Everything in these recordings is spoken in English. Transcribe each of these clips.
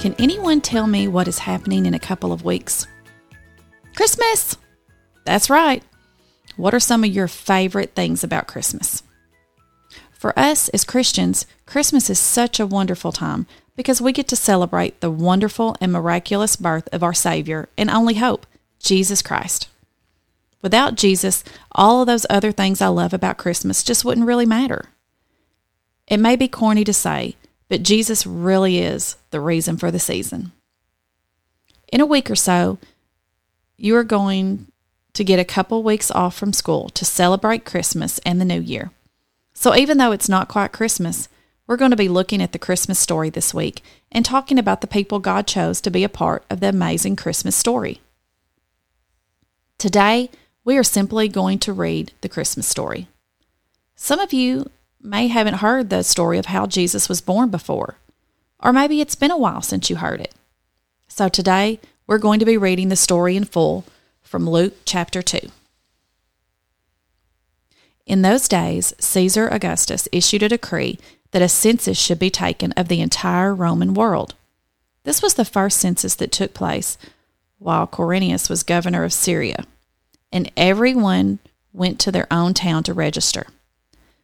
Can anyone tell me what is happening in a couple of weeks? Christmas! That's right. What are some of your favorite things about Christmas? For us as Christians, Christmas is such a wonderful time because we get to celebrate the wonderful and miraculous birth of our Savior and only hope, Jesus Christ. Without Jesus, all of those other things I love about Christmas just wouldn't really matter. It may be corny to say, but Jesus really is the reason for the season. In a week or so, you are going to get a couple weeks off from school to celebrate Christmas and the New Year. So, even though it's not quite Christmas, we're going to be looking at the Christmas story this week and talking about the people God chose to be a part of the amazing Christmas story. Today, we are simply going to read the Christmas story. Some of you may haven't heard the story of how Jesus was born before, or maybe it's been a while since you heard it. So today, we're going to be reading the story in full from Luke chapter 2. In those days, Caesar Augustus issued a decree that a census should be taken of the entire Roman world. This was the first census that took place while Quirinius was governor of Syria and everyone went to their own town to register.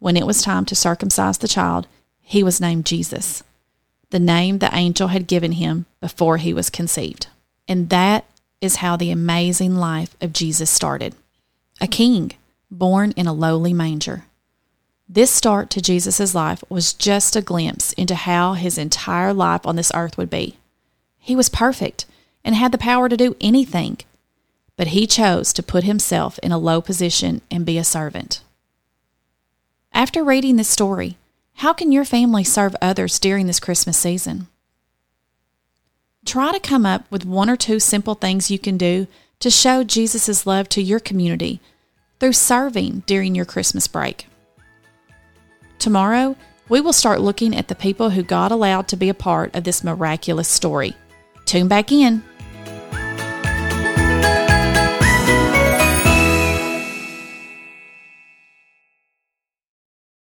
when it was time to circumcise the child, he was named Jesus, the name the angel had given him before he was conceived. And that is how the amazing life of Jesus started a king born in a lowly manger. This start to Jesus' life was just a glimpse into how his entire life on this earth would be. He was perfect and had the power to do anything. But he chose to put himself in a low position and be a servant. After reading this story, how can your family serve others during this Christmas season? Try to come up with one or two simple things you can do to show Jesus' love to your community through serving during your Christmas break. Tomorrow, we will start looking at the people who God allowed to be a part of this miraculous story. Tune back in.